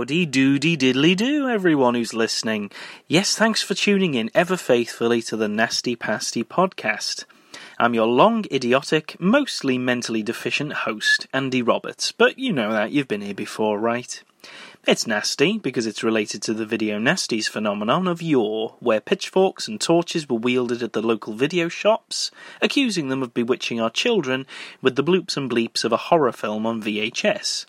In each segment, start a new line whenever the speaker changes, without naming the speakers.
Howdy doody diddly do, everyone who's listening. Yes, thanks for tuning in ever faithfully to the Nasty Pasty podcast. I'm your long, idiotic, mostly mentally deficient host, Andy Roberts, but you know that, you've been here before, right? It's nasty because it's related to the video nasties phenomenon of yore, where pitchforks and torches were wielded at the local video shops, accusing them of bewitching our children with the bloops and bleeps of a horror film on VHS.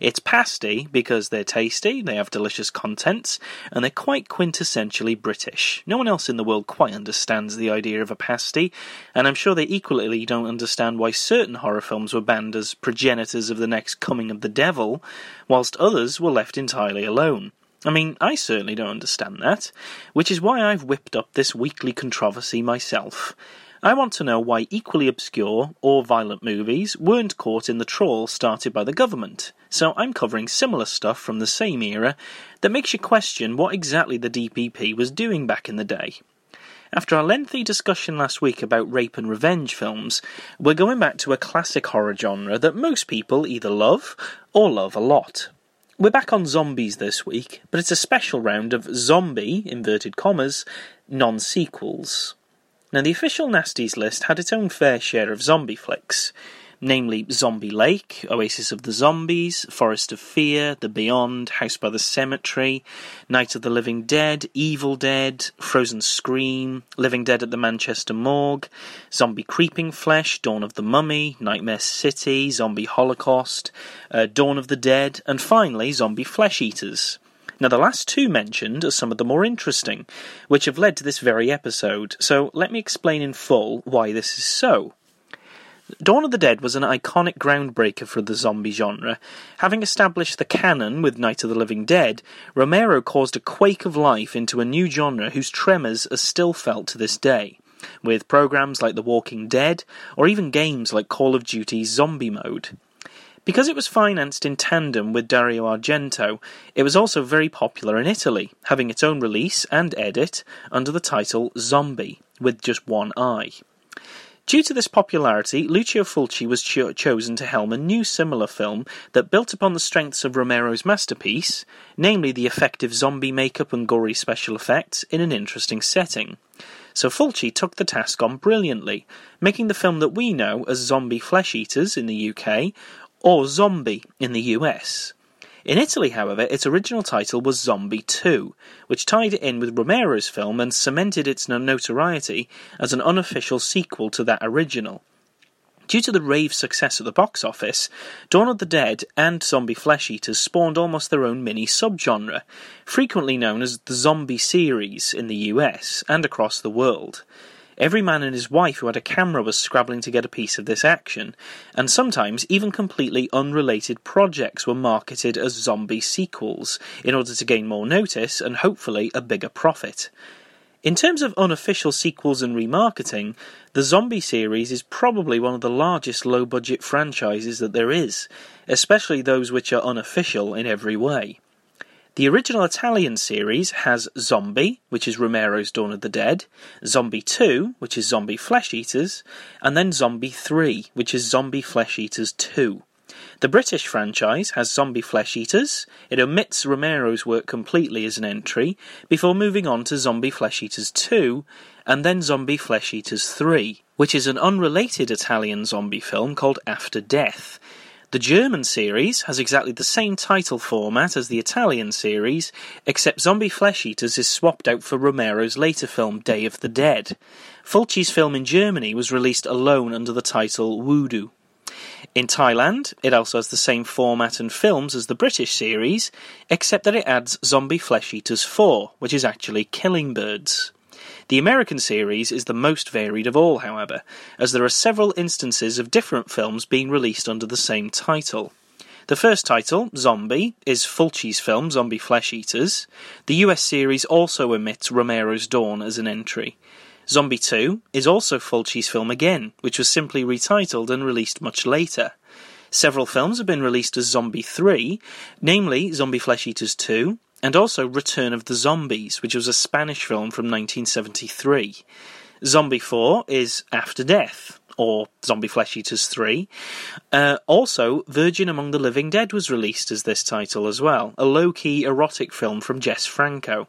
It's pasty because they're tasty, they have delicious contents, and they're quite quintessentially British. No one else in the world quite understands the idea of a pasty, and I'm sure they equally don't understand why certain horror films were banned as progenitors of the next coming of the devil, whilst others were left entirely alone. I mean, I certainly don't understand that, which is why I've whipped up this weekly controversy myself. I want to know why equally obscure or violent movies weren't caught in the trawl started by the government. So I'm covering similar stuff from the same era that makes you question what exactly the DPP was doing back in the day. After our lengthy discussion last week about rape and revenge films, we're going back to a classic horror genre that most people either love or love a lot. We're back on zombies this week, but it's a special round of zombie, inverted commas, non sequels. Now, the official Nasties list had its own fair share of zombie flicks, namely Zombie Lake, Oasis of the Zombies, Forest of Fear, The Beyond, House by the Cemetery, Night of the Living Dead, Evil Dead, Frozen Scream, Living Dead at the Manchester Morgue, Zombie Creeping Flesh, Dawn of the Mummy, Nightmare City, Zombie Holocaust, uh, Dawn of the Dead, and finally Zombie Flesh Eaters. Now, the last two mentioned are some of the more interesting, which have led to this very episode, so let me explain in full why this is so. Dawn of the Dead was an iconic groundbreaker for the zombie genre. Having established the canon with Night of the Living Dead, Romero caused a quake of life into a new genre whose tremors are still felt to this day, with programs like The Walking Dead, or even games like Call of Duty's Zombie Mode. Because it was financed in tandem with Dario Argento, it was also very popular in Italy, having its own release and edit under the title Zombi, with just one I. Due to this popularity, Lucio Fulci was cho- chosen to helm a new similar film that built upon the strengths of Romero's masterpiece, namely the effective zombie makeup and gory special effects in an interesting setting. So Fulci took the task on brilliantly, making the film that we know as Zombie Flesh Eaters in the UK, or Zombie in the US. In Italy, however, its original title was Zombie 2, which tied it in with Romero's film and cemented its notoriety as an unofficial sequel to that original. Due to the rave success at the box office, Dawn of the Dead and Zombie Flesh Eaters spawned almost their own mini subgenre, frequently known as the Zombie series in the US and across the world. Every man and his wife who had a camera was scrabbling to get a piece of this action, and sometimes even completely unrelated projects were marketed as zombie sequels in order to gain more notice and hopefully a bigger profit. In terms of unofficial sequels and remarketing, the Zombie series is probably one of the largest low budget franchises that there is, especially those which are unofficial in every way. The original Italian series has Zombie, which is Romero's Dawn of the Dead, Zombie 2, which is Zombie Flesh Eaters, and then Zombie 3, which is Zombie Flesh Eaters 2. The British franchise has Zombie Flesh Eaters. It omits Romero's work completely as an entry, before moving on to Zombie Flesh Eaters 2, and then Zombie Flesh Eaters 3, which is an unrelated Italian zombie film called After Death. The German series has exactly the same title format as the Italian series, except Zombie Flesh Eaters is swapped out for Romero's later film Day of the Dead. Fulci's film in Germany was released alone under the title Voodoo. In Thailand, it also has the same format and films as the British series, except that it adds Zombie Flesh Eaters 4, which is actually Killing Birds. The American series is the most varied of all, however, as there are several instances of different films being released under the same title. The first title, Zombie, is Fulci's film Zombie Flesh Eaters. The US series also omits Romero's Dawn as an entry. Zombie 2 is also Fulci's film again, which was simply retitled and released much later. Several films have been released as Zombie 3, namely Zombie Flesh Eaters 2, and also Return of the Zombies, which was a Spanish film from 1973. Zombie 4 is After Death, or Zombie Flesh Eaters 3. Uh, also, Virgin Among the Living Dead was released as this title as well, a low key erotic film from Jess Franco.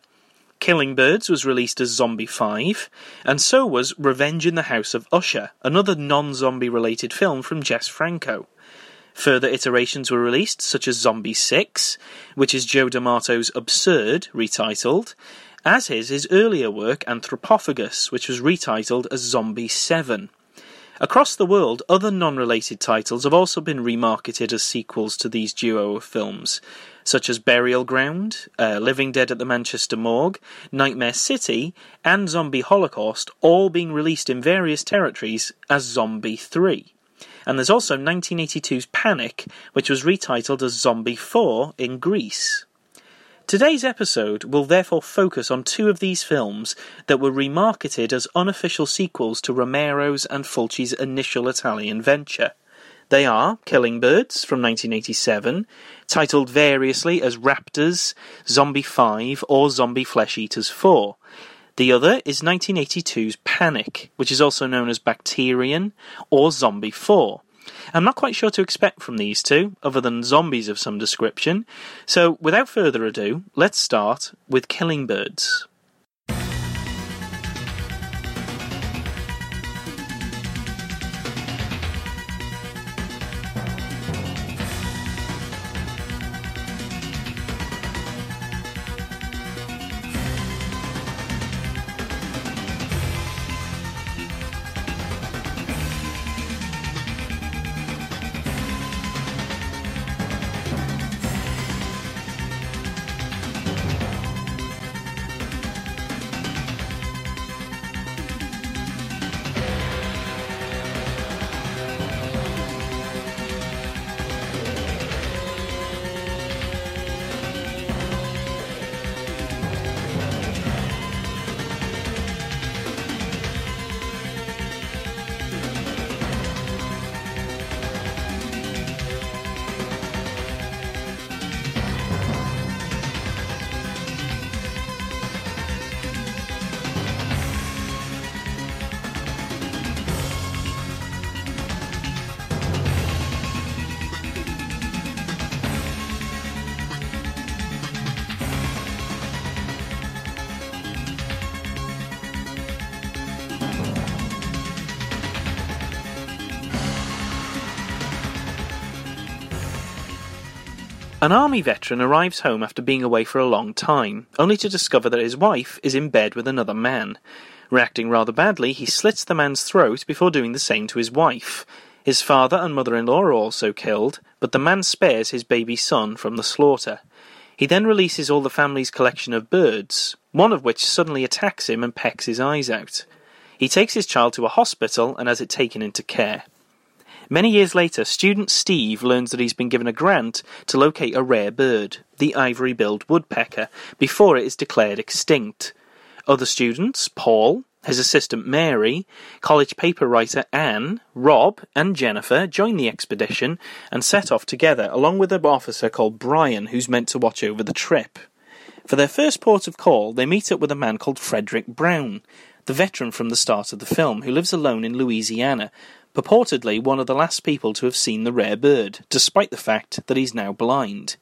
Killing Birds was released as Zombie 5, and so was Revenge in the House of Usher, another non zombie related film from Jess Franco. Further iterations were released, such as Zombie 6, which is Joe D'Amato's Absurd, retitled, as is his earlier work Anthropophagus, which was retitled as Zombie 7. Across the world, other non related titles have also been remarketed as sequels to these duo of films, such as Burial Ground, uh, Living Dead at the Manchester Morgue, Nightmare City, and Zombie Holocaust, all being released in various territories as Zombie 3. And there's also 1982's Panic, which was retitled as Zombie 4 in Greece. Today's episode will therefore focus on two of these films that were remarketed as unofficial sequels to Romero's and Fulci's initial Italian venture. They are Killing Birds from 1987, titled variously as Raptors, Zombie 5, or Zombie Flesh Eaters 4. The other is 1982's Panic, which is also known as Bakterion or Zombie 4. I'm not quite sure to expect from these two, other than zombies of some description. So, without further ado, let's start with Killing Birds. An army veteran arrives home after being away for a long time, only to discover that his wife is in bed with another man. Reacting rather badly, he slits the man's throat before doing the same to his wife. His father and mother in law are also killed, but the man spares his baby son from the slaughter. He then releases all the family's collection of birds, one of which suddenly attacks him and pecks his eyes out. He takes his child to a hospital and has it taken into care. Many years later, student Steve learns that he's been given a grant to locate a rare bird, the ivory billed woodpecker, before it is declared extinct. Other students, Paul, his assistant Mary, college paper writer Anne, Rob, and Jennifer join the expedition and set off together, along with an officer called Brian, who's meant to watch over the trip. For their first port of call, they meet up with a man called Frederick Brown, the veteran from the start of the film, who lives alone in Louisiana, purportedly one of the last people to have seen the rare bird, despite the fact that he's now blind.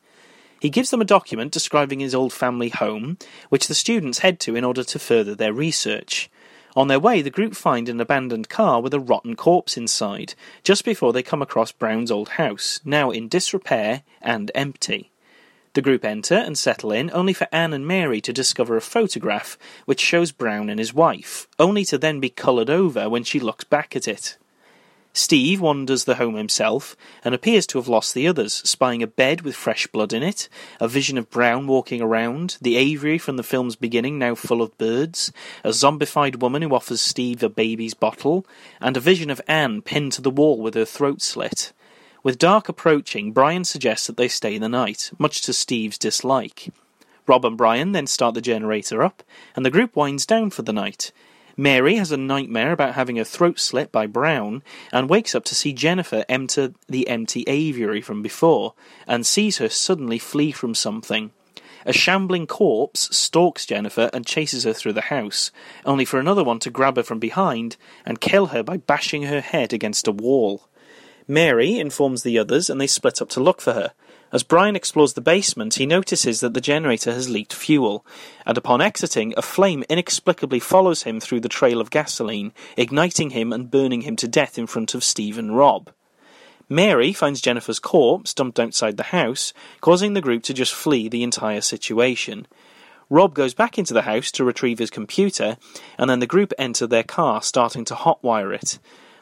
He gives them a document describing his old family home, which the students head to in order to further their research. On their way, the group find an abandoned car with a rotten corpse inside, just before they come across Brown's old house, now in disrepair and empty. The group enter and settle in, only for Anne and Mary to discover a photograph which shows Brown and his wife, only to then be coloured over when she looks back at it. Steve wanders the home himself and appears to have lost the others, spying a bed with fresh blood in it, a vision of Brown walking around, the aviary from the film's beginning now full of birds, a zombified woman who offers Steve a baby's bottle, and a vision of Anne pinned to the wall with her throat slit. With dark approaching, Brian suggests that they stay the night, much to Steve's dislike. Rob and Brian then start the generator up, and the group winds down for the night, Mary has a nightmare about having her throat slit by Brown and wakes up to see Jennifer enter the empty aviary from before and sees her suddenly flee from something. A shambling corpse stalks Jennifer and chases her through the house, only for another one to grab her from behind and kill her by bashing her head against a wall. Mary informs the others and they split up to look for her. As Brian explores the basement, he notices that the generator has leaked fuel, and upon exiting, a flame inexplicably follows him through the trail of gasoline, igniting him and burning him to death in front of Steve and Rob. Mary finds Jennifer's corpse dumped outside the house, causing the group to just flee the entire situation. Rob goes back into the house to retrieve his computer, and then the group enter their car, starting to hotwire it.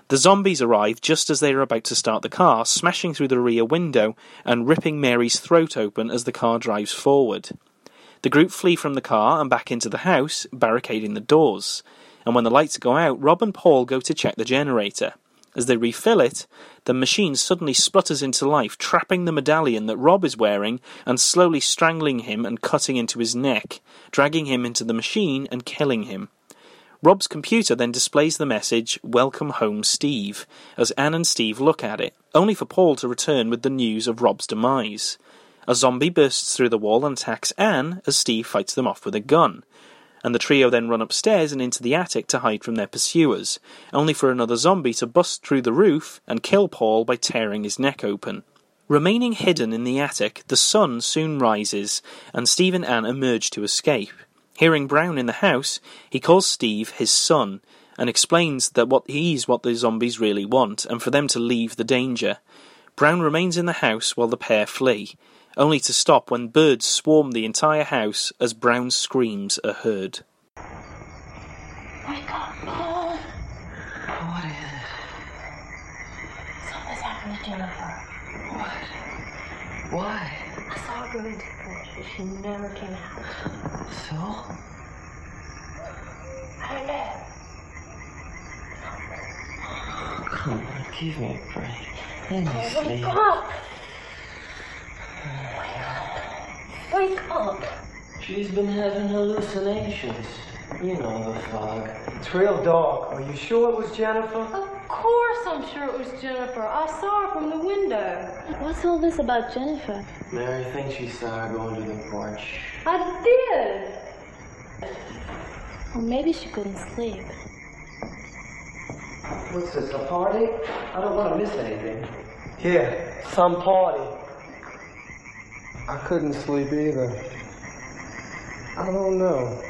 The zombies arrive just as they are about to start the car, smashing through the rear window and ripping Mary's throat open as the car drives forward. The group flee from the car and back into the house, barricading the doors. And when the lights go out, Rob and Paul go to check the generator. As they refill it, the machine suddenly splutters into life, trapping the medallion that Rob is wearing and slowly strangling him and cutting into his neck, dragging him into the machine and killing him. Rob's computer then displays the message, Welcome home, Steve, as Anne and Steve look at it, only for Paul to return with the news of Rob's demise. A zombie bursts through the wall and attacks Anne as Steve fights them off with a gun and the trio then run upstairs and into the attic to hide from their pursuers, only for another zombie to bust through the roof and kill Paul by tearing his neck open. Remaining hidden in the attic, the sun soon rises, and Steve and Anne emerge to escape. Hearing Brown in the house, he calls Steve his son, and explains that what he's what the zombies really want, and for them to leave the danger. Brown remains in the house while the pair flee, only to stop when birds swarm the entire house as Brown's screams are heard.
Wake up, Paul.
What is it?
Something's happened to Jennifer.
What? Why?
I saw her go into the porch, but she never came out.
So?
I don't know.
Come on, give me a break. Let me
Wake
sleep.
up! Wake up!
She's been having hallucinations. You know the fog.
It's real dark. Are you sure it was Jennifer?
Course I'm sure it was Jennifer. I saw her from the window. What's all this about Jennifer?
Mary thinks she saw her going to the porch.
I did. Well, maybe she couldn't sleep.
What's this, a party? I don't want to miss anything. Yeah, some party. I couldn't sleep either. I don't know.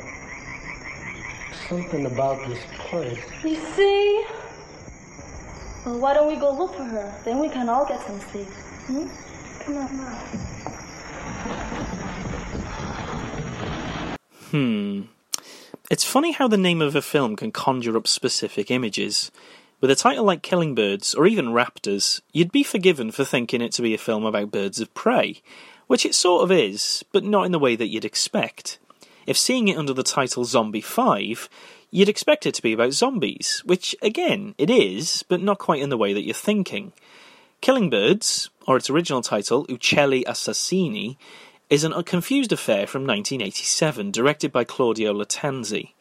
Something about this place.
You see? Well, why don't we go look for her? Then we can all get some sleep. Hmm? Come on, now.
Hmm. It's funny how the name of a film can conjure up specific images. With a title like Killing Birds, or even Raptors, you'd be forgiven for thinking it to be a film about birds of prey, which it sort of is, but not in the way that you'd expect. If seeing it under the title Zombie 5, you'd expect it to be about zombies, which, again, it is, but not quite in the way that you're thinking. Killing Birds, or its original title, Uccelli Assassini, is an confused affair from 1987, directed by Claudio Lattanzi.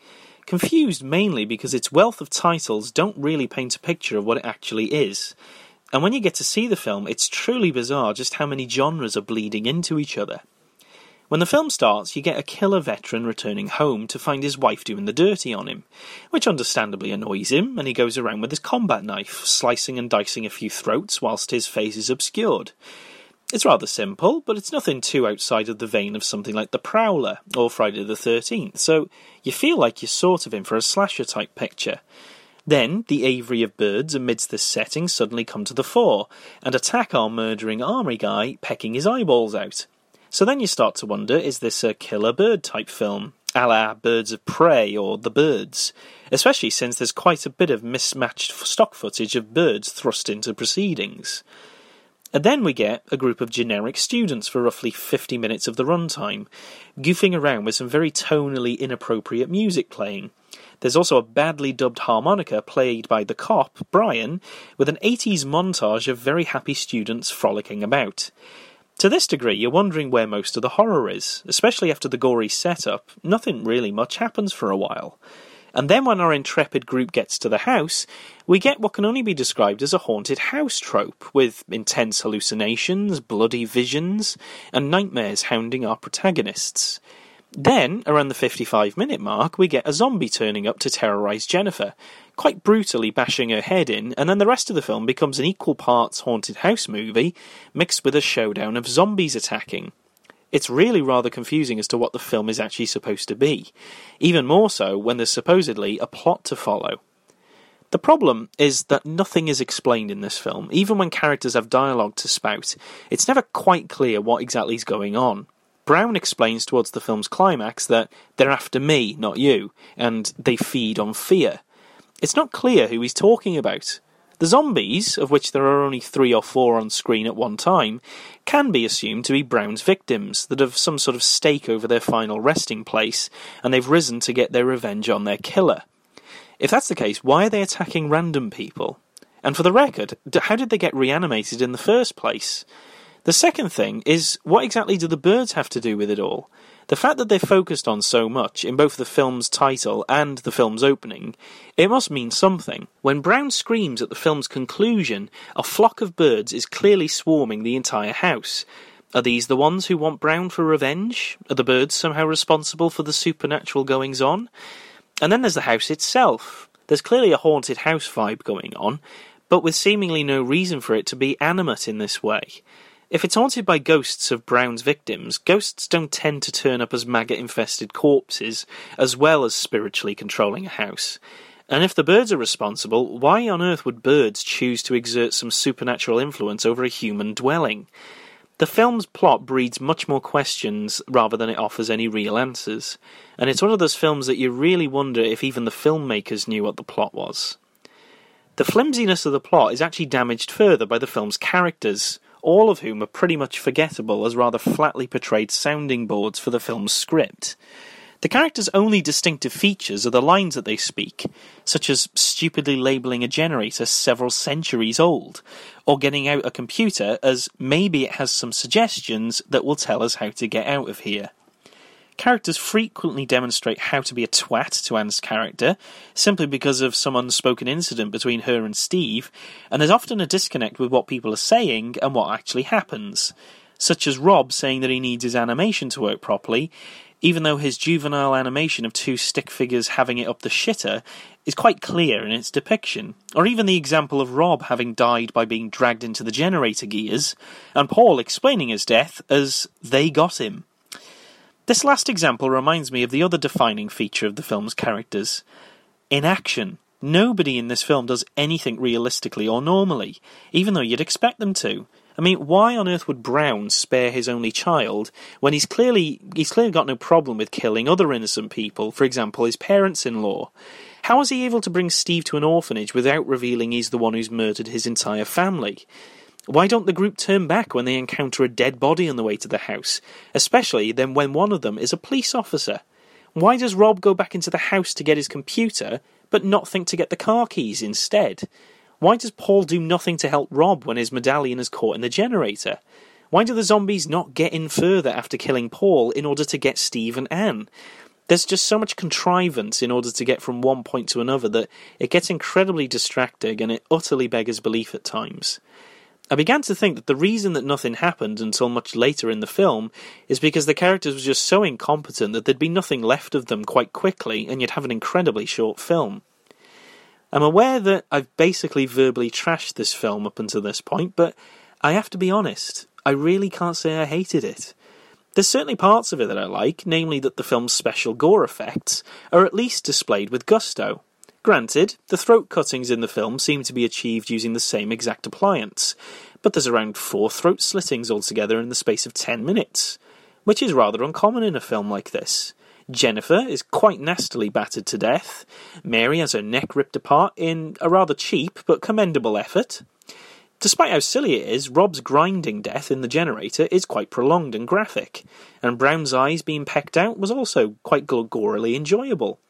Confused mainly because its wealth of titles don't really paint a picture of what it actually is. And when you get to see the film, it's truly bizarre just how many genres are bleeding into each other. When the film starts, you get a killer veteran returning home to find his wife doing the dirty on him, which understandably annoys him, and he goes around with his combat knife, slicing and dicing a few throats whilst his face is obscured. It's rather simple, but it's nothing too outside of the vein of something like The Prowler or Friday the 13th, so you feel like you're sort of in for a slasher type picture. Then the aviary of birds amidst this setting suddenly come to the fore and attack our murdering army guy, pecking his eyeballs out. So then you start to wonder is this a killer bird type film, a la Birds of Prey or The Birds? Especially since there's quite a bit of mismatched stock footage of birds thrust into proceedings. And then we get a group of generic students for roughly 50 minutes of the runtime, goofing around with some very tonally inappropriate music playing. There's also a badly dubbed harmonica played by the cop, Brian, with an 80s montage of very happy students frolicking about. To this degree, you're wondering where most of the horror is, especially after the gory setup. Nothing really much happens for a while. And then when our intrepid group gets to the house, we get what can only be described as a haunted house trope, with intense hallucinations, bloody visions, and nightmares hounding our protagonists. Then, around the 55 minute mark, we get a zombie turning up to terrorise Jennifer, quite brutally bashing her head in, and then the rest of the film becomes an equal parts haunted house movie mixed with a showdown of zombies attacking. It's really rather confusing as to what the film is actually supposed to be, even more so when there's supposedly a plot to follow. The problem is that nothing is explained in this film, even when characters have dialogue to spout. It's never quite clear what exactly is going on. Brown explains towards the film's climax that they're after me, not you, and they feed on fear. It's not clear who he's talking about. The zombies, of which there are only three or four on screen at one time, can be assumed to be Brown's victims that have some sort of stake over their final resting place, and they've risen to get their revenge on their killer. If that's the case, why are they attacking random people? And for the record, how did they get reanimated in the first place? The second thing is, what exactly do the birds have to do with it all? The fact that they're focused on so much in both the film's title and the film's opening, it must mean something. When Brown screams at the film's conclusion, a flock of birds is clearly swarming the entire house. Are these the ones who want Brown for revenge? Are the birds somehow responsible for the supernatural goings on? And then there's the house itself. There's clearly a haunted house vibe going on, but with seemingly no reason for it to be animate in this way. If it's haunted by ghosts of Brown's victims, ghosts don't tend to turn up as maggot infested corpses, as well as spiritually controlling a house. And if the birds are responsible, why on earth would birds choose to exert some supernatural influence over a human dwelling? The film's plot breeds much more questions rather than it offers any real answers, and it's one of those films that you really wonder if even the filmmakers knew what the plot was. The flimsiness of the plot is actually damaged further by the film's characters all of whom are pretty much forgettable as rather flatly portrayed sounding boards for the film's script. The characters' only distinctive features are the lines that they speak, such as stupidly labelling a generator several centuries old, or getting out a computer as maybe it has some suggestions that will tell us how to get out of here. Characters frequently demonstrate how to be a twat to Anne's character, simply because of some unspoken incident between her and Steve, and there's often a disconnect with what people are saying and what actually happens, such as Rob saying that he needs his animation to work properly, even though his juvenile animation of two stick figures having it up the shitter is quite clear in its depiction, or even the example of Rob having died by being dragged into the generator gears, and Paul explaining his death as they got him. This last example reminds me of the other defining feature of the film's characters inaction. Nobody in this film does anything realistically or normally, even though you'd expect them to. I mean, why on earth would Brown spare his only child when he's clearly he's clearly got no problem with killing other innocent people, for example, his parents-in-law? How is he able to bring Steve to an orphanage without revealing he's the one who's murdered his entire family? Why don't the group turn back when they encounter a dead body on the way to the house, especially then when one of them is a police officer? Why does Rob go back into the house to get his computer, but not think to get the car keys instead? Why does Paul do nothing to help Rob when his medallion is caught in the generator? Why do the zombies not get in further after killing Paul in order to get Steve and Anne? There's just so much contrivance in order to get from one point to another that it gets incredibly distracting and it utterly beggars belief at times. I began to think that the reason that nothing happened until much later in the film is because the characters were just so incompetent that there'd be nothing left of them quite quickly, and you'd have an incredibly short film. I'm aware that I've basically verbally trashed this film up until this point, but I have to be honest, I really can't say I hated it. There's certainly parts of it that I like, namely that the film's special gore effects are at least displayed with gusto. Granted, the throat cuttings in the film seem to be achieved using the same exact appliance, but there's around four throat slittings altogether in the space of ten minutes, which is rather uncommon in a film like this. Jennifer is quite nastily battered to death. Mary has her neck ripped apart in a rather cheap but commendable effort. Despite how silly it is, Rob's grinding death in the generator is quite prolonged and graphic, and Brown's eyes being pecked out was also quite gorily enjoyable.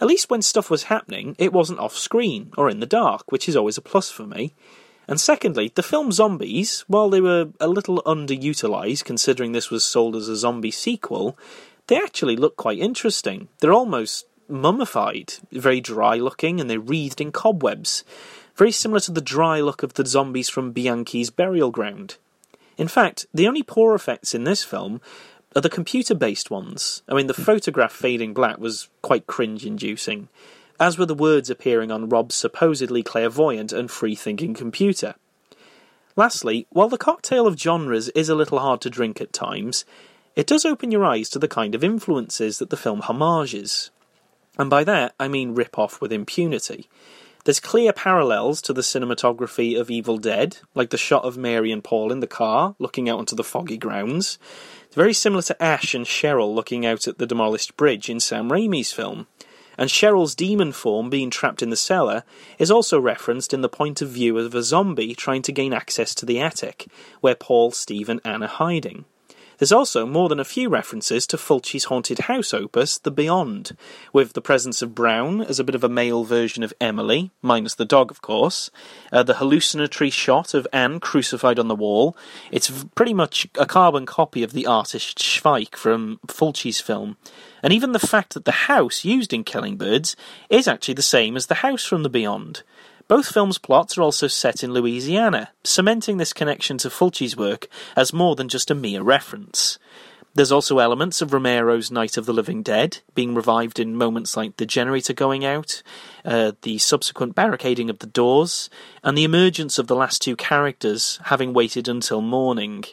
At least when stuff was happening, it wasn't off screen or in the dark, which is always a plus for me. And secondly, the film Zombies, while they were a little underutilized considering this was sold as a zombie sequel, they actually look quite interesting. They're almost mummified, very dry looking, and they're wreathed in cobwebs, very similar to the dry look of the zombies from Bianchi's burial ground. In fact, the only poor effects in this film are the computer based ones. I mean, the hmm. photograph fading black was quite cringe inducing, as were the words appearing on Rob's supposedly clairvoyant and free thinking computer. Lastly, while the cocktail of genres is a little hard to drink at times, it does open your eyes to the kind of influences that the film homages. And by that, I mean rip off with impunity. There's clear parallels to the cinematography of Evil Dead, like the shot of Mary and Paul in the car, looking out onto the foggy grounds. Very similar to Ash and Cheryl looking out at the demolished bridge in Sam Raimi's film. And Cheryl's demon form being trapped in the cellar is also referenced in the point of view of a zombie trying to gain access to the attic, where Paul, Steve, and Anne are hiding. There's also more than a few references to Fulci's haunted house opus, The Beyond, with the presence of Brown as a bit of a male version of Emily, minus the dog, of course, uh, the hallucinatory shot of Anne crucified on the wall. It's pretty much a carbon copy of the artist Schweick from Fulci's film. And even the fact that the house used in Killing Birds is actually the same as the house from The Beyond. Both films' plots are also set in Louisiana, cementing this connection to Fulci's work as more than just a mere reference. There's also elements of Romero's Night of the Living Dead, being revived in moments like the generator going out, uh, the subsequent barricading of the doors, and the emergence of the last two characters having waited until morning.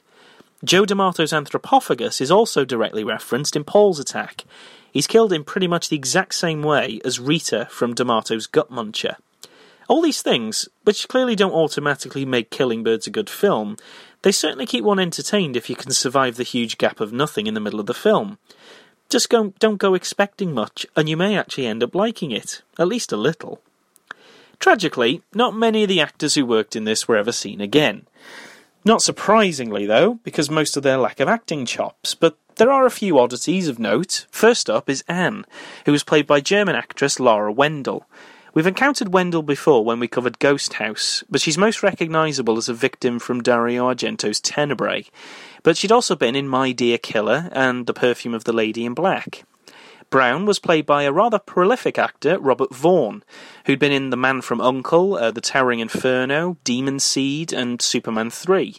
Joe D'Amato's Anthropophagus is also directly referenced in Paul's attack. He's killed in pretty much the exact same way as Rita from D'Amato's Gut Muncher. All these things, which clearly don't automatically make Killing Birds a good film, they certainly keep one entertained if you can survive the huge gap of nothing in the middle of the film. Just go, don't go expecting much, and you may actually end up liking it, at least a little. Tragically, not many of the actors who worked in this were ever seen again. Not surprisingly, though, because most of their lack of acting chops, but there are a few oddities of note. First up is Anne, who was played by German actress Laura Wendel. We've encountered Wendel before when we covered Ghost House, but she's most recognisable as a victim from Dario Argento's Tenebrae. But she'd also been in My Dear Killer and The Perfume of the Lady in Black. Brown was played by a rather prolific actor, Robert Vaughn, who'd been in The Man from Uncle, uh, The Towering Inferno, Demon Seed, and Superman 3.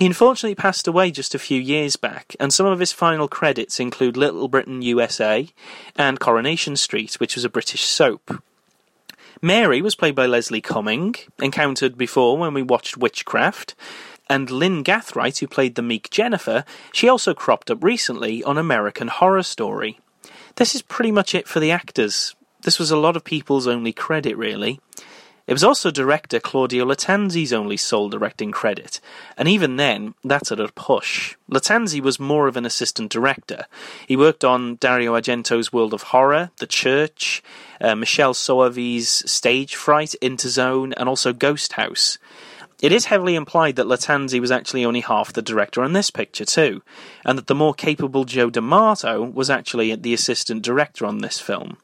He unfortunately passed away just a few years back, and some of his final credits include Little Britain USA and Coronation Street, which was a British soap. Mary was played by Leslie Cumming, encountered before when we watched Witchcraft. And Lynn Gathright, who played the meek Jennifer, she also cropped up recently on American Horror Story. This is pretty much it for the actors. This was a lot of people's only credit, really. It was also director Claudio Lattanzi's only sole directing credit, and even then, that's at a push. Lattanzi was more of an assistant director. He worked on Dario Argento's World of Horror, The Church, uh, Soavi's Stage Fright, Interzone, and also Ghost House. It is heavily implied that Lattanzi was actually only half the director on this picture too, and that the more capable Joe D'Amato was actually the assistant director on this film.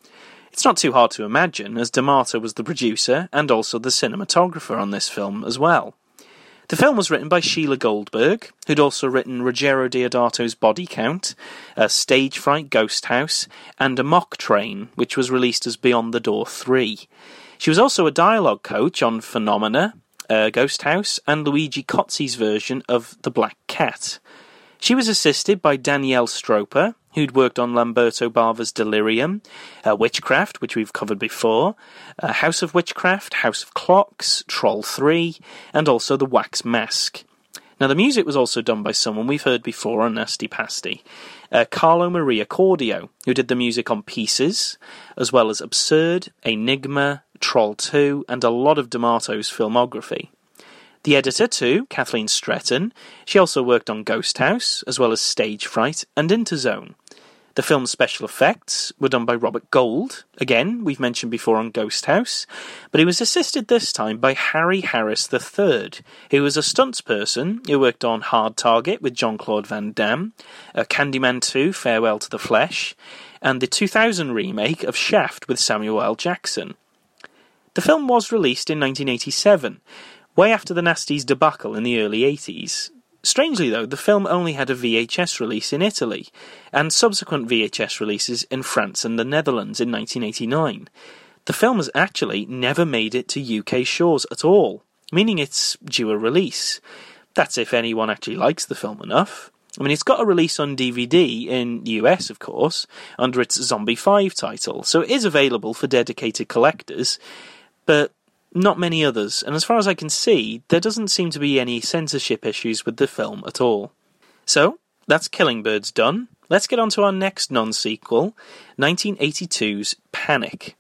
It's not too hard to imagine, as D'Amato was the producer and also the cinematographer on this film as well. The film was written by Sheila Goldberg, who'd also written Ruggero Deodato's Body Count, a Stage Fright Ghost House, and Amok Train, which was released as Beyond the Door 3. She was also a dialogue coach on Phenomena, uh, Ghost House, and Luigi Cozzi's version of The Black Cat. She was assisted by Danielle Stroppa, who'd worked on Lamberto Bava's Delirium, uh, Witchcraft, which we've covered before, uh, House of Witchcraft, House of Clocks, Troll 3, and also The Wax Mask. Now, the music was also done by someone we've heard before on Nasty Pasty, uh, Carlo Maria Cordio, who did the music on Pieces, as well as Absurd, Enigma, Troll 2, and a lot of D'Amato's filmography. The editor, too, Kathleen Stratton, she also worked on Ghost House, as well as Stage Fright and Interzone. The film's special effects were done by Robert Gold, again, we've mentioned before on Ghost House, but he was assisted this time by Harry Harris III, who was a stunts person who worked on Hard Target with Jean Claude Van Damme, uh, Candyman 2 Farewell to the Flesh, and the 2000 remake of Shaft with Samuel L. Jackson. The film was released in 1987, way after the Nasties debacle in the early 80s. Strangely, though, the film only had a VHS release in Italy, and subsequent VHS releases in France and the Netherlands in 1989. The film has actually never made it to UK shores at all, meaning it's due a release. That's if anyone actually likes the film enough. I mean, it's got a release on DVD in the US, of course, under its Zombie 5 title, so it is available for dedicated collectors, but not many others, and as far as I can see, there doesn't seem to be any censorship issues with the film at all. So, that's Killing Birds done. Let's get on to our next non sequel, 1982's Panic.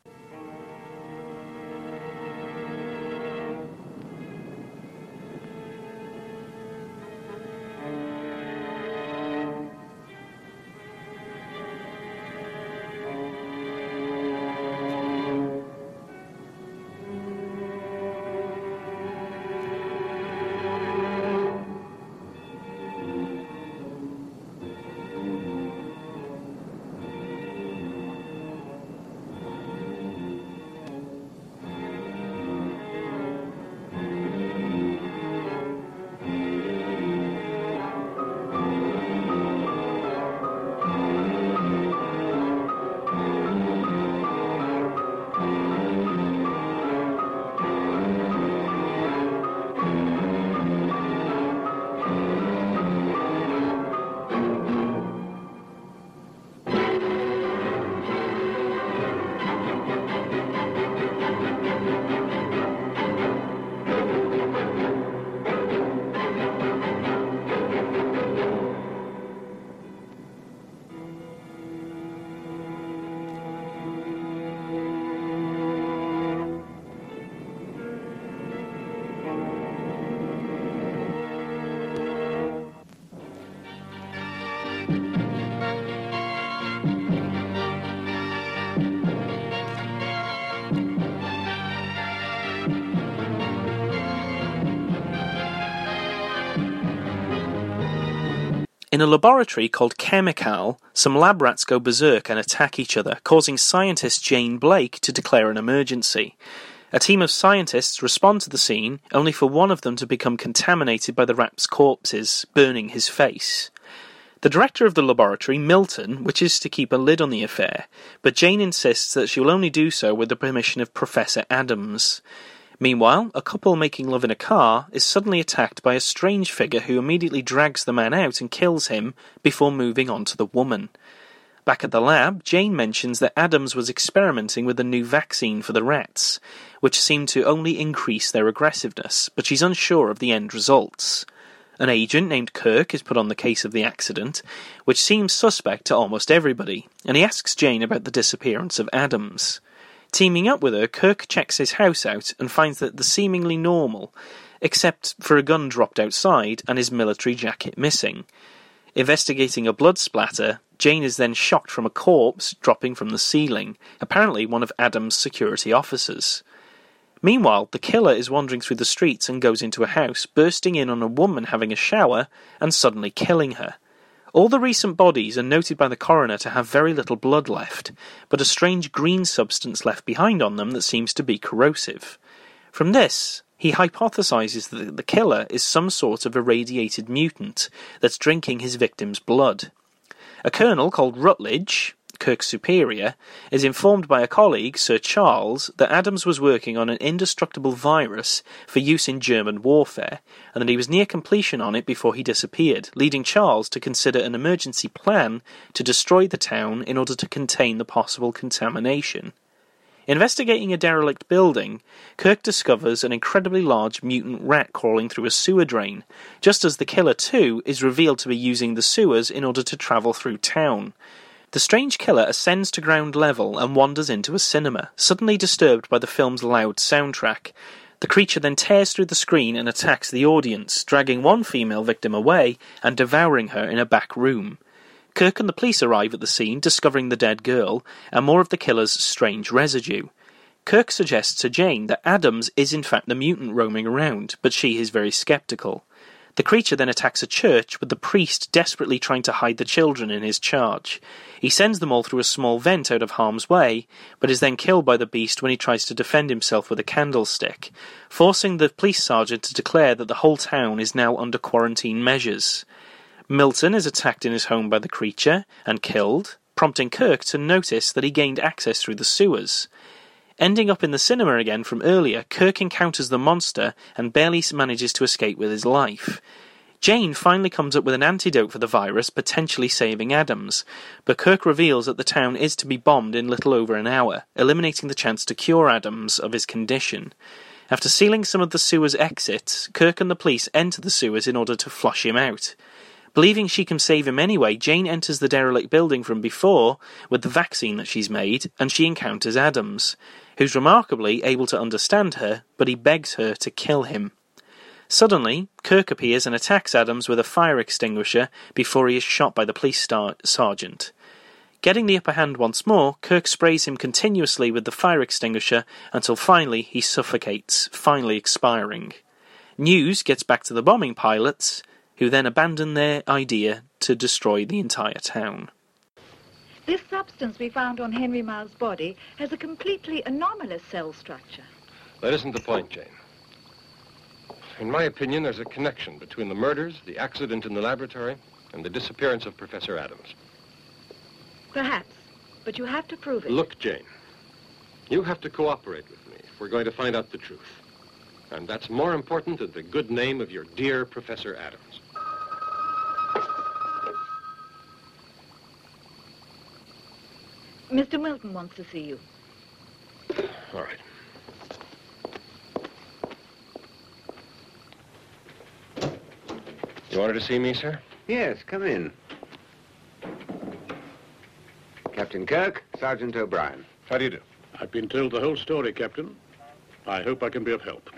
In a laboratory called Chemical, some lab rats go berserk and attack each other, causing scientist Jane Blake to declare an emergency. A team of scientists respond to the scene, only for one of them to become contaminated by the rats' corpses, burning his face. The director of the laboratory, Milton, wishes to keep a lid on the affair, but Jane insists that she will only do so with the permission of Professor Adams. Meanwhile, a couple making love in a car is suddenly attacked by a strange figure who immediately drags the man out and kills him before moving on to the woman. Back at the lab, Jane mentions that Adams was experimenting with a new vaccine for the rats, which seemed to only increase their aggressiveness, but she's unsure of the end results. An agent named Kirk is put on the case of the accident, which seems suspect to almost everybody, and he asks Jane about the disappearance of Adams. Teaming up with her, Kirk checks his house out and finds that the seemingly normal, except for a gun dropped outside and his military jacket missing. Investigating a blood splatter, Jane is then shocked from a corpse dropping from the ceiling, apparently one of Adam's security officers. Meanwhile, the killer is wandering through the streets and goes into a house, bursting in on a woman having a shower and suddenly killing her. All the recent bodies are noted by the coroner to have very little blood left, but a strange green substance left behind on them that seems to be corrosive. From this, he hypothesizes that the killer is some sort of irradiated mutant that's drinking his victim's blood. A colonel called Rutledge, Kirk's superior, is informed by a colleague, Sir Charles, that Adams was working on an indestructible virus for use in German warfare, and that he was near completion on it before he disappeared, leading Charles to consider an emergency plan to destroy the town in order to contain the possible contamination. Investigating a derelict building, Kirk discovers an incredibly large mutant rat crawling through a sewer drain, just as the killer, too, is revealed to be using the sewers in order to travel through town. The strange killer ascends to ground level and wanders into a cinema, suddenly disturbed by the film's loud soundtrack. The creature then tears through the screen and attacks the audience, dragging one female victim away and devouring her in a back room. Kirk and the police arrive at the scene, discovering the dead girl and more of the killer's strange residue. Kirk suggests to Jane that Adams is in fact the mutant roaming around, but she is very skeptical. The creature then attacks a church, with the priest desperately trying to hide the children in his charge. He sends them all through a small vent out of harm's way, but is then killed by the beast when he tries to defend himself with a candlestick, forcing the police sergeant to declare that the whole town is now under quarantine measures. Milton is attacked in his home by the creature and killed, prompting Kirk to notice that he gained access through the sewers. Ending up in the cinema again from earlier, Kirk encounters the monster and barely manages to escape with his life. Jane finally comes up with an antidote for the virus, potentially saving Adams, but Kirk reveals that the town is to be bombed in little over an hour, eliminating the chance to cure Adams of his condition. After sealing some of the sewer's exits, Kirk and the police enter the sewers in order to flush him out. Believing she can save him anyway, Jane enters the derelict building from before with the vaccine that she's made, and she encounters Adams, who's remarkably able to understand her, but he begs her to kill him. Suddenly, Kirk appears and attacks Adams with a fire extinguisher before he is shot by the police star- sergeant. Getting the upper hand once more, Kirk sprays him continuously with the fire extinguisher until finally he suffocates, finally expiring. News gets back to the bombing pilots, who then abandon their idea to destroy the entire town.
This substance we found on Henry Miles' body has a completely anomalous cell structure.
That isn't the point, Jane. In my opinion, there's a connection between the murders, the accident in the laboratory, and the disappearance of Professor Adams.
Perhaps, but you have to prove it.
Look, Jane, you have to cooperate with me if we're going to find out the truth. And that's more important than the good name of your dear Professor Adams.
Mr. Milton wants to see you.
All right. You wanted to see me, sir?
Yes, come in. Captain Kirk, Sergeant O'Brien.
How do you do?
I've been told the whole story, Captain. I hope I can be of help.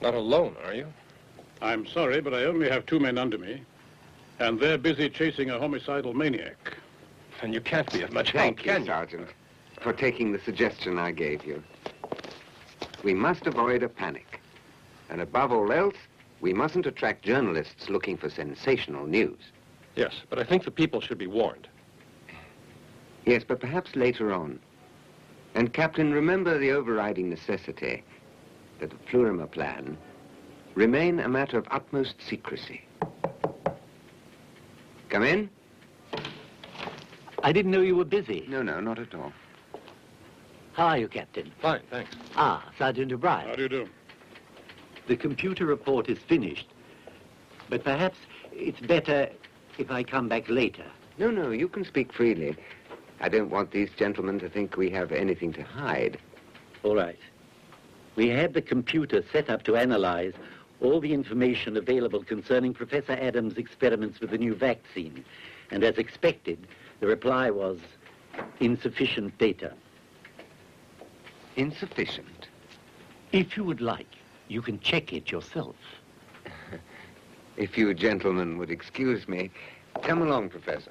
Not alone, are you?
I'm sorry, but I only have two men under me, and they're busy chasing a homicidal maniac.
And you can't be of much
Thank
help,
you,
can you?
Sergeant, for taking the suggestion I gave you. We must avoid a panic. And above all else, we mustn't attract journalists looking for sensational news.
Yes, but I think the people should be warned.
Yes, but perhaps later on. And, Captain, remember the overriding necessity that the Plurimer plan remain a matter of utmost secrecy. Come in?
I didn't know you were busy.
No, no, not at all.
How are you, Captain?
Fine, thanks.
Ah, Sergeant O'Brien.
How do you do?
The computer report is finished, but perhaps it's better if I come back later.
No, no, you can speak freely. I don't want these gentlemen to think we have anything to hide.
All right. We had the computer set up to analyze all the information available concerning Professor Adams' experiments with the new vaccine. And as expected, the reply was insufficient data.
Insufficient.
If you would like, you can check it yourself.
If you gentlemen would excuse me. Come along, Professor.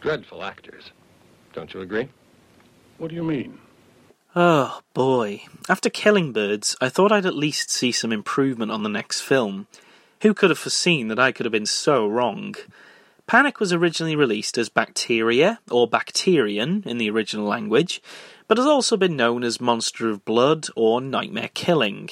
Dreadful actors. Don't you agree?
What do you mean?
Oh boy. After Killing Birds, I thought I'd at least see some improvement on the next film. Who could have foreseen that I could have been so wrong? Panic was originally released as Bacteria, or Bakterion in the original language, but has also been known as Monster of Blood or Nightmare Killing.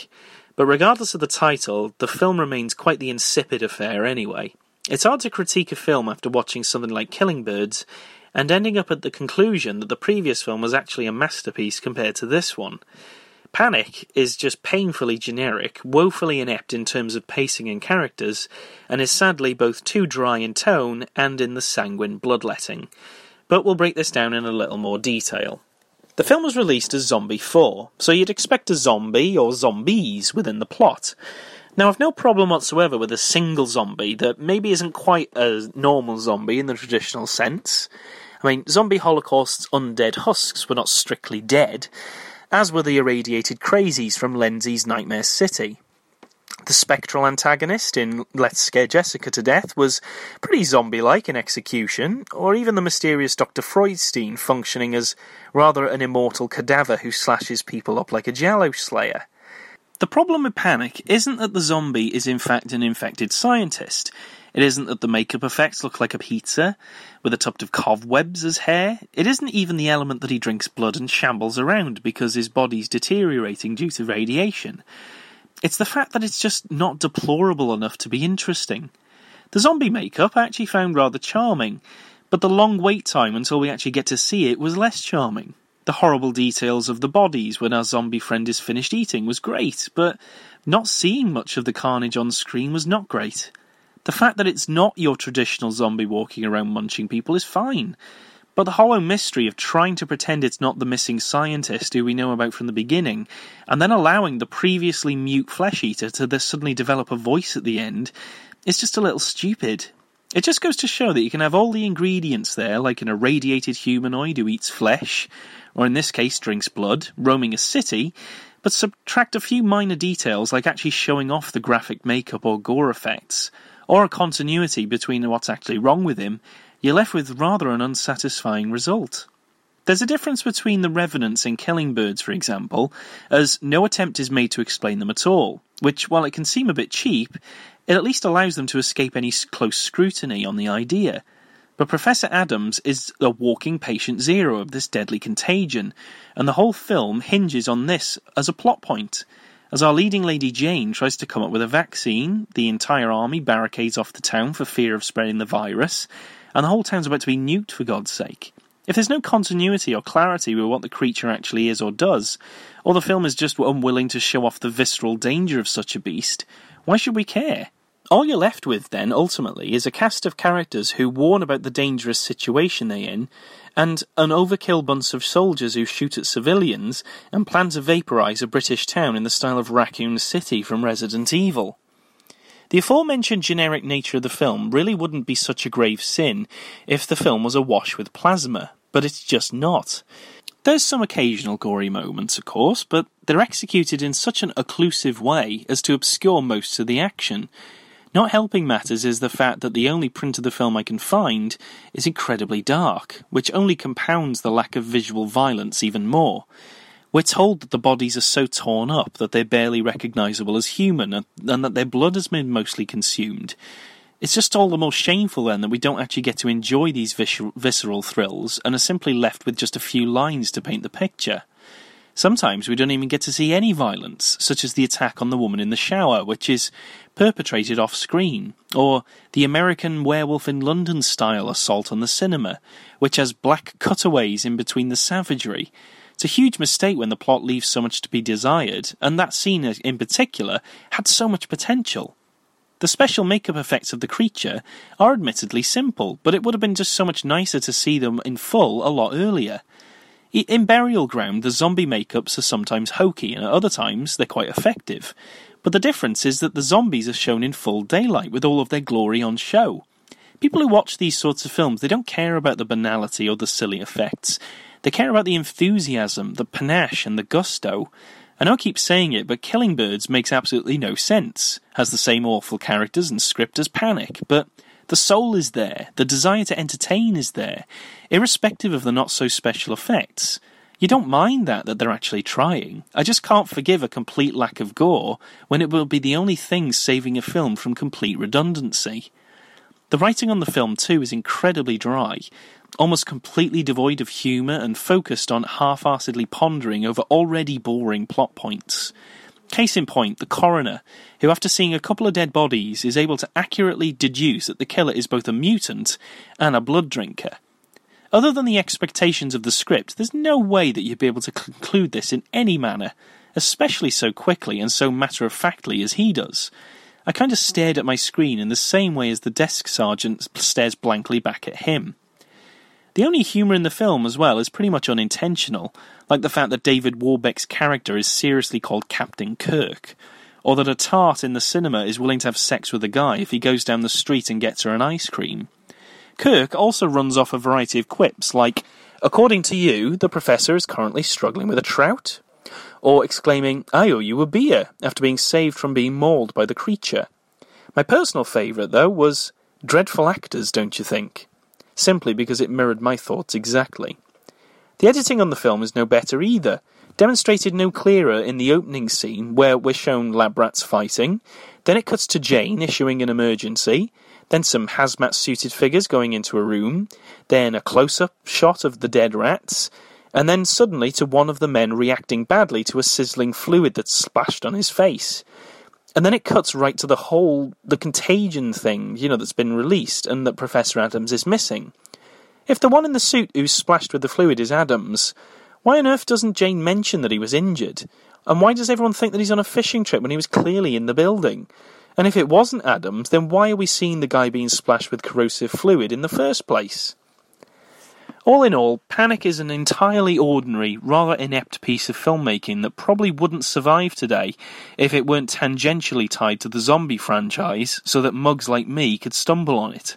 But regardless of the title, the film remains quite the insipid affair anyway. It's hard to critique a film after watching something like Killing Birds and ending up at the conclusion that the previous film was actually a masterpiece compared to this one. Panic is just painfully generic, woefully inept in terms of pacing and characters, and is sadly both too dry in tone and in the sanguine bloodletting. But we'll break this down in a little more detail. The film was released as Zombie 4, so you'd expect a zombie or zombies within the plot. Now, I've no problem whatsoever with a single zombie that maybe isn't quite a normal zombie in the traditional sense. I mean, Zombie Holocaust's undead husks were not strictly dead, as were the irradiated crazies from Lenzi's Nightmare City. The spectral antagonist in Let's Scare Jessica to Death was pretty zombie like in execution, or even the mysterious Dr. Freudstein functioning as rather an immortal cadaver who slashes people up like a giallo slayer. The problem with Panic isn't that the zombie is in fact an infected scientist. It isn't that the makeup effects look like a pizza, with a tuft of cobwebs as hair. It isn't even the element that he drinks blood and shambles around because his body's deteriorating due to radiation. It's the fact that it's just not deplorable enough to be interesting. The zombie makeup I actually found rather charming, but the long wait time until we actually get to see it was less charming. The horrible details of the bodies when our zombie friend is finished eating was great, but not seeing much of the carnage on screen was not great. The fact that it's not your traditional zombie walking around munching people is fine. But the hollow mystery of trying to pretend it's not the missing scientist who we know about from the beginning, and then allowing the previously mute flesh eater to suddenly develop a voice at the end, is just a little stupid. It just goes to show that you can have all the ingredients there, like an irradiated humanoid who eats flesh, or in this case drinks blood, roaming a city, but subtract a few minor details like actually showing off the graphic makeup or gore effects or a continuity between what's actually wrong with him, you're left with rather an unsatisfying result. There's a difference between the revenants in Killing Birds, for example, as no attempt is made to explain them at all, which, while it can seem a bit cheap, it at least allows them to escape any close scrutiny on the idea. But Professor Adams is a walking patient zero of this deadly contagion, and the whole film hinges on this as a plot point. As our leading lady Jane tries to come up with a vaccine, the entire army barricades off the town for fear of spreading the virus, and the whole town's about to be nuked for God's sake. If there's no continuity or clarity with what the creature actually is or does, or the film is just unwilling to show off the visceral danger of such a beast, why should we care? All you're left with, then, ultimately, is a cast of characters who warn about the dangerous situation they're in, and an overkill bunch of soldiers who shoot at civilians and plan to vaporize a British town in the style of Raccoon City from Resident Evil. The aforementioned generic nature of the film really wouldn't be such a grave sin if the film was awash with plasma, but it's just not. There's some occasional gory moments, of course, but they're executed in such an occlusive way as to obscure most of the action, not helping matters is the fact that the only print of the film I can find is incredibly dark, which only compounds the lack of visual violence even more. We're told that the bodies are so torn up that they're barely recognizable as human and that their blood has been mostly consumed. It's just all the more shameful then that we don't actually get to enjoy these visceral thrills and are simply left with just a few lines to paint the picture. Sometimes we don't even get to see any violence, such as the attack on the woman in the shower, which is perpetrated off screen, or the American Werewolf in London style assault on the cinema, which has black cutaways in between the savagery. It's a huge mistake when the plot leaves so much to be desired, and that scene in particular had so much potential. The special makeup effects of the creature are admittedly simple, but it would have been just so much nicer to see them in full a lot earlier. In Burial Ground, the zombie makeups are sometimes hokey, and at other times they're quite effective. But the difference is that the zombies are shown in full daylight with all of their glory on show. People who watch these sorts of films, they don't care about the banality or the silly effects. They care about the enthusiasm, the panache, and the gusto. And I know I keep saying it, but Killing Birds makes absolutely no sense. Has the same awful characters and script as Panic, but the soul is there, the desire to entertain is there, irrespective of the not so special effects. You don't mind that, that they're actually trying. I just can't forgive a complete lack of gore when it will be the only thing saving a film from complete redundancy. The writing on the film, too, is incredibly dry, almost completely devoid of humour and focused on half heartedly pondering over already boring plot points. Case in point, the coroner, who after seeing a couple of dead bodies is able to accurately deduce that the killer is both a mutant and a blood drinker. Other than the expectations of the script, there's no way that you'd be able to conclude this in any manner, especially so quickly and so matter of factly as he does. I kind of stared at my screen in the same way as the desk sergeant stares blankly back at him. The only humour in the film, as well, is pretty much unintentional, like the fact that David Warbeck's character is seriously called Captain Kirk, or that a tart in the cinema is willing to have sex with a guy if he goes down the street and gets her an ice cream. Kirk also runs off a variety of quips, like, According to you, the professor is currently struggling with a trout? or exclaiming, I owe you a beer, after being saved from being mauled by the creature. My personal favourite, though, was Dreadful Actors, don't you think? Simply because it mirrored my thoughts exactly. The editing on the film is no better either, demonstrated no clearer in the opening scene where we're shown lab rats fighting, then it cuts to Jane issuing an emergency, then some hazmat suited figures going into a room, then a close up shot of the dead rats, and then suddenly to one of the men reacting badly to a sizzling fluid that's splashed on his face. And then it cuts right to the whole, the contagion thing, you know, that's been released and that Professor Adams is missing. If the one in the suit who's splashed with the fluid is Adams, why on earth doesn't Jane mention that he was injured? And why does everyone think that he's on a fishing trip when he was clearly in the building? And if it wasn't Adams, then why are we seeing the guy being splashed with corrosive fluid in the first place? All in all, Panic is an entirely ordinary, rather inept piece of filmmaking that probably wouldn't survive today if it weren't tangentially tied to the zombie franchise so that mugs like me could stumble on it.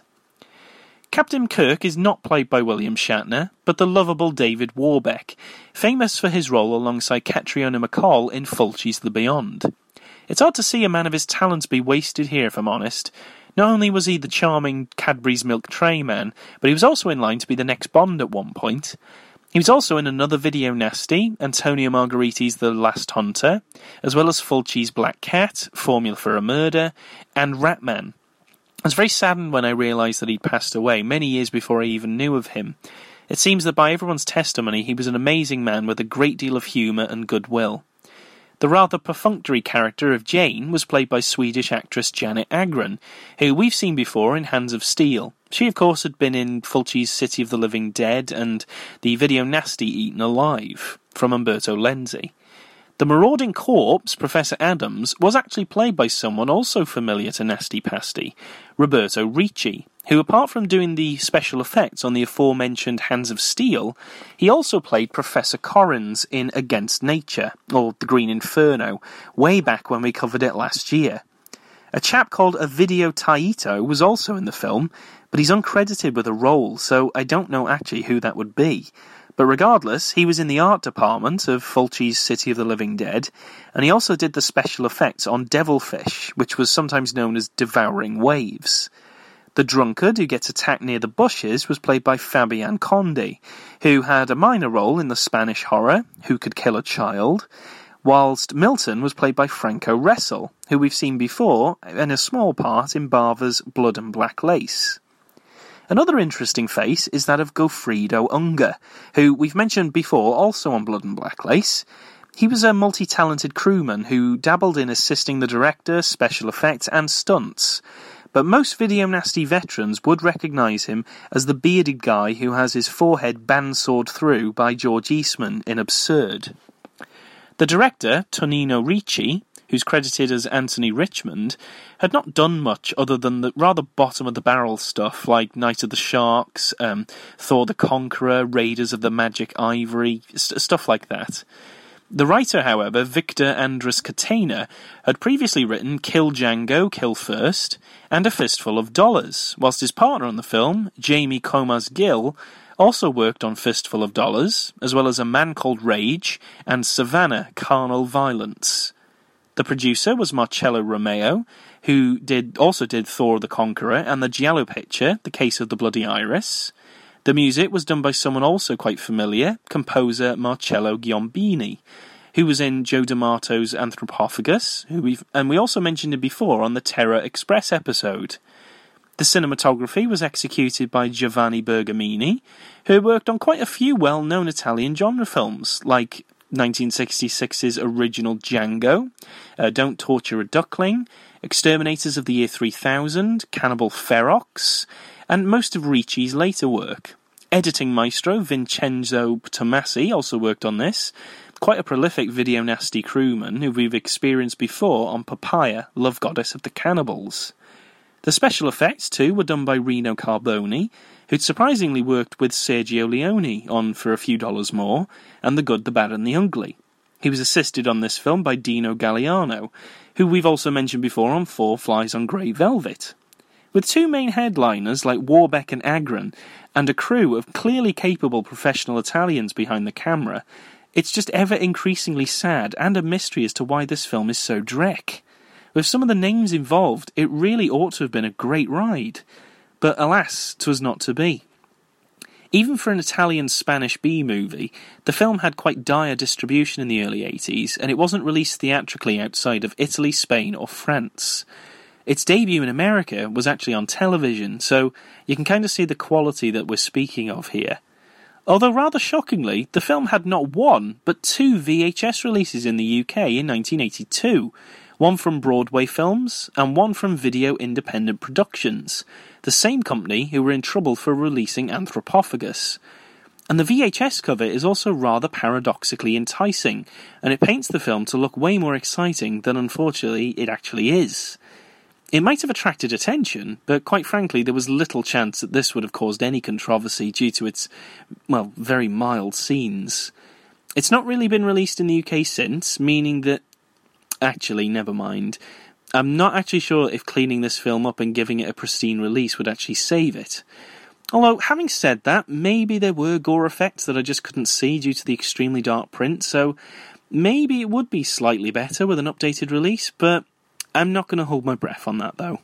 Captain Kirk is not played by William Shatner, but the lovable David Warbeck, famous for his role alongside Catriona MacColl in Fulci's The Beyond. It's hard to see a man of his talents be wasted here, if I'm honest. Not only was he the charming Cadbury's Milk Tray man, but he was also in line to be the next Bond at one point. He was also in another video nasty, Antonio Margheriti's The Last Hunter, as well as Fulci's Black Cat, Formula for a Murder, and Ratman, I was very saddened when I realised that he'd passed away, many years before I even knew of him. It seems that by everyone's testimony, he was an amazing man with a great deal of humour and goodwill. The rather perfunctory character of Jane was played by Swedish actress Janet Agren, who we've seen before in Hands of Steel. She, of course, had been in Fulci's City of the Living Dead and the video nasty Eaten Alive from Umberto Lenzi. The marauding corpse, Professor Adams, was actually played by someone also familiar to Nasty Pasty, Roberto Ricci, who, apart from doing the special effects on the aforementioned Hands of Steel, he also played Professor Corrins in Against Nature, or The Green Inferno, way back when we covered it last year. A chap called Ovidio Taito was also in the film, but he's uncredited with a role, so I don't know actually who that would be. But regardless, he was in the art department of Fulci's City of the Living Dead, and he also did the special effects on Devilfish, which was sometimes known as Devouring Waves. The drunkard who gets attacked near the bushes was played by Fabian Conde, who had a minor role in the Spanish horror Who Could Kill a Child, whilst Milton was played by Franco Ressel, who we've seen before in a small part in Bava's Blood and Black Lace. Another interesting face is that of Goffredo Unger, who we've mentioned before also on Blood and Black Lace. He was a multi talented crewman who dabbled in assisting the director, special effects, and stunts. But most Video Nasty veterans would recognise him as the bearded guy who has his forehead bandsawed through by George Eastman in Absurd. The director, Tonino Ricci, who's credited as Anthony Richmond, had not done much other than the rather bottom of the barrel stuff like Night of the Sharks, um, Thor the Conqueror, Raiders of the Magic Ivory, st- stuff like that. The writer, however, Victor Andrés Catena, had previously written Kill Django, Kill First, and A Fistful of Dollars, whilst his partner on the film, Jamie Comas Gill, also worked on Fistful of Dollars, as well as A Man Called Rage and Savannah Carnal Violence. The producer was Marcello Romeo, who did also did Thor the Conqueror and the Giallo picture, The Case of the Bloody Iris. The music was done by someone also quite familiar, composer Marcello Giombini, who was in Joe D'Amato's Anthropophagus, who we've and we also mentioned him before on the Terror Express episode. The cinematography was executed by Giovanni Bergamini, who worked on quite a few well-known Italian genre films, like 1966's original Django, uh, Don't Torture a Duckling, Exterminators of the Year 3000, Cannibal Ferox, and most of Ricci's later work. Editing maestro Vincenzo Tomasi also worked on this, quite a prolific video nasty crewman who we've experienced before on Papaya, Love Goddess of the Cannibals. The special effects, too, were done by Rino Carboni, who'd surprisingly worked with Sergio Leone on For a Few Dollars More and The Good, the Bad, and the Ugly. He was assisted on this film by Dino Galliano, who we've also mentioned before on Four Flies on Grey Velvet. With two main headliners like Warbeck and Agren, and a crew of clearly capable professional Italians behind the camera, It's just ever increasingly sad and a mystery as to why this film is so dreck. With some of the names involved, it really ought to have been a great ride. But alas, 'twas not to be. Even for an Italian Spanish B movie, the film had quite dire distribution in the early 80s, and it wasn't released theatrically outside of Italy, Spain, or France. Its debut in America was actually on television, so you can kind of see the quality that we're speaking of here. Although rather shockingly, the film had not one, but two VHS releases in the UK in 1982, one from Broadway Films and one from Video Independent Productions, the same company who were in trouble for releasing Anthropophagus. And the VHS cover is also rather paradoxically enticing, and it paints the film to look way more exciting than unfortunately it actually is. It might have attracted attention, but quite frankly, there was little chance that this would have caused any controversy due to its, well, very mild scenes. It's not really been released in the UK since, meaning that. Actually, never mind. I'm not actually sure if cleaning this film up and giving it a pristine release would actually save it. Although, having said that, maybe there were gore effects that I just couldn't see due to the extremely dark print, so maybe it would be slightly better with an updated release, but I'm not going to hold my breath on that though.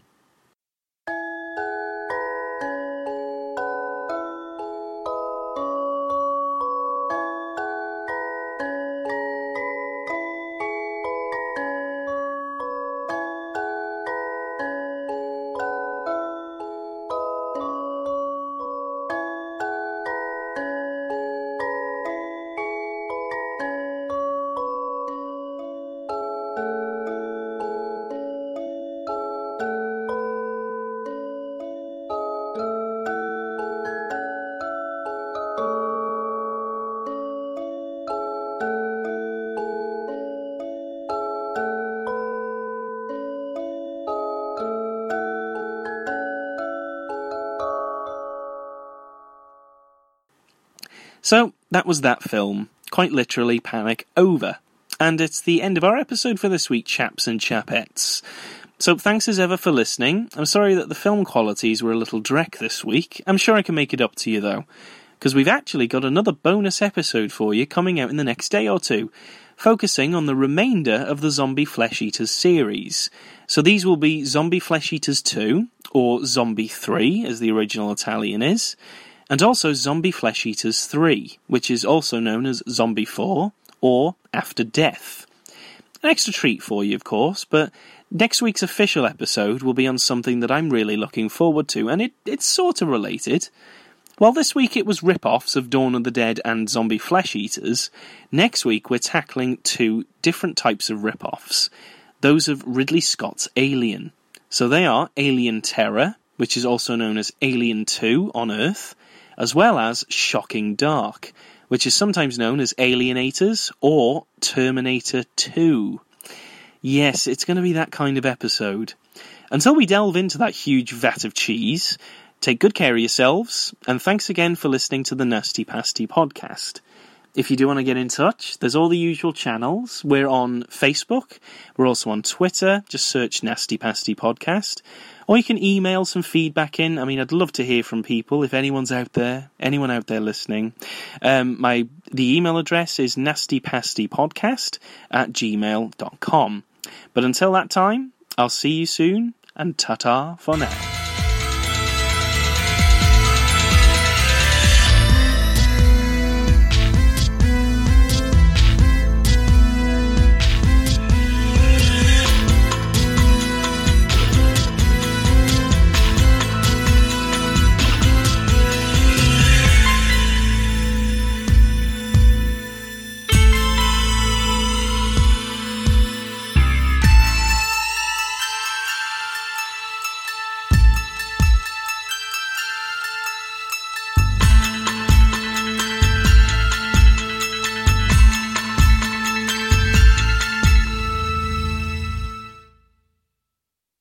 That was that film. Quite literally, Panic over. And it's the end of our episode for this week, chaps and chapettes. So, thanks as ever for listening. I'm sorry that the film qualities were a little dreck this week. I'm sure I can make it up to you, though. Because we've actually got another bonus episode for you coming out in the next day or two, focusing on the remainder of the Zombie Flesh Eaters series. So, these will be Zombie Flesh Eaters 2, or Zombie 3, as the original Italian is and also Zombie Flesh Eaters 3, which is also known as Zombie 4 or After Death. An extra treat for you, of course, but next week's official episode will be on something that I'm really looking forward to, and it, it's sort of related. While this week it was rip offs of Dawn of the Dead and Zombie Flesh Eaters, next week we're tackling two different types of rip offs those of Ridley Scott's Alien. So they are Alien Terror, which is also known as Alien 2 on Earth, as well as Shocking Dark, which is sometimes known as Alienators or Terminator 2. Yes, it's going to be that kind of episode. Until we delve into that huge vat of cheese, take good care of yourselves, and thanks again for listening to the Nasty Pasty podcast. If you do want to get in touch, there's all the usual channels. We're on Facebook. We're also on Twitter. Just search Nasty Pasty Podcast. Or you can email some feedback in. I mean, I'd love to hear from people. If anyone's out there, anyone out there listening, um, my the email address is nastypastypodcast at gmail.com. But until that time, I'll see you soon, and ta-ta for now.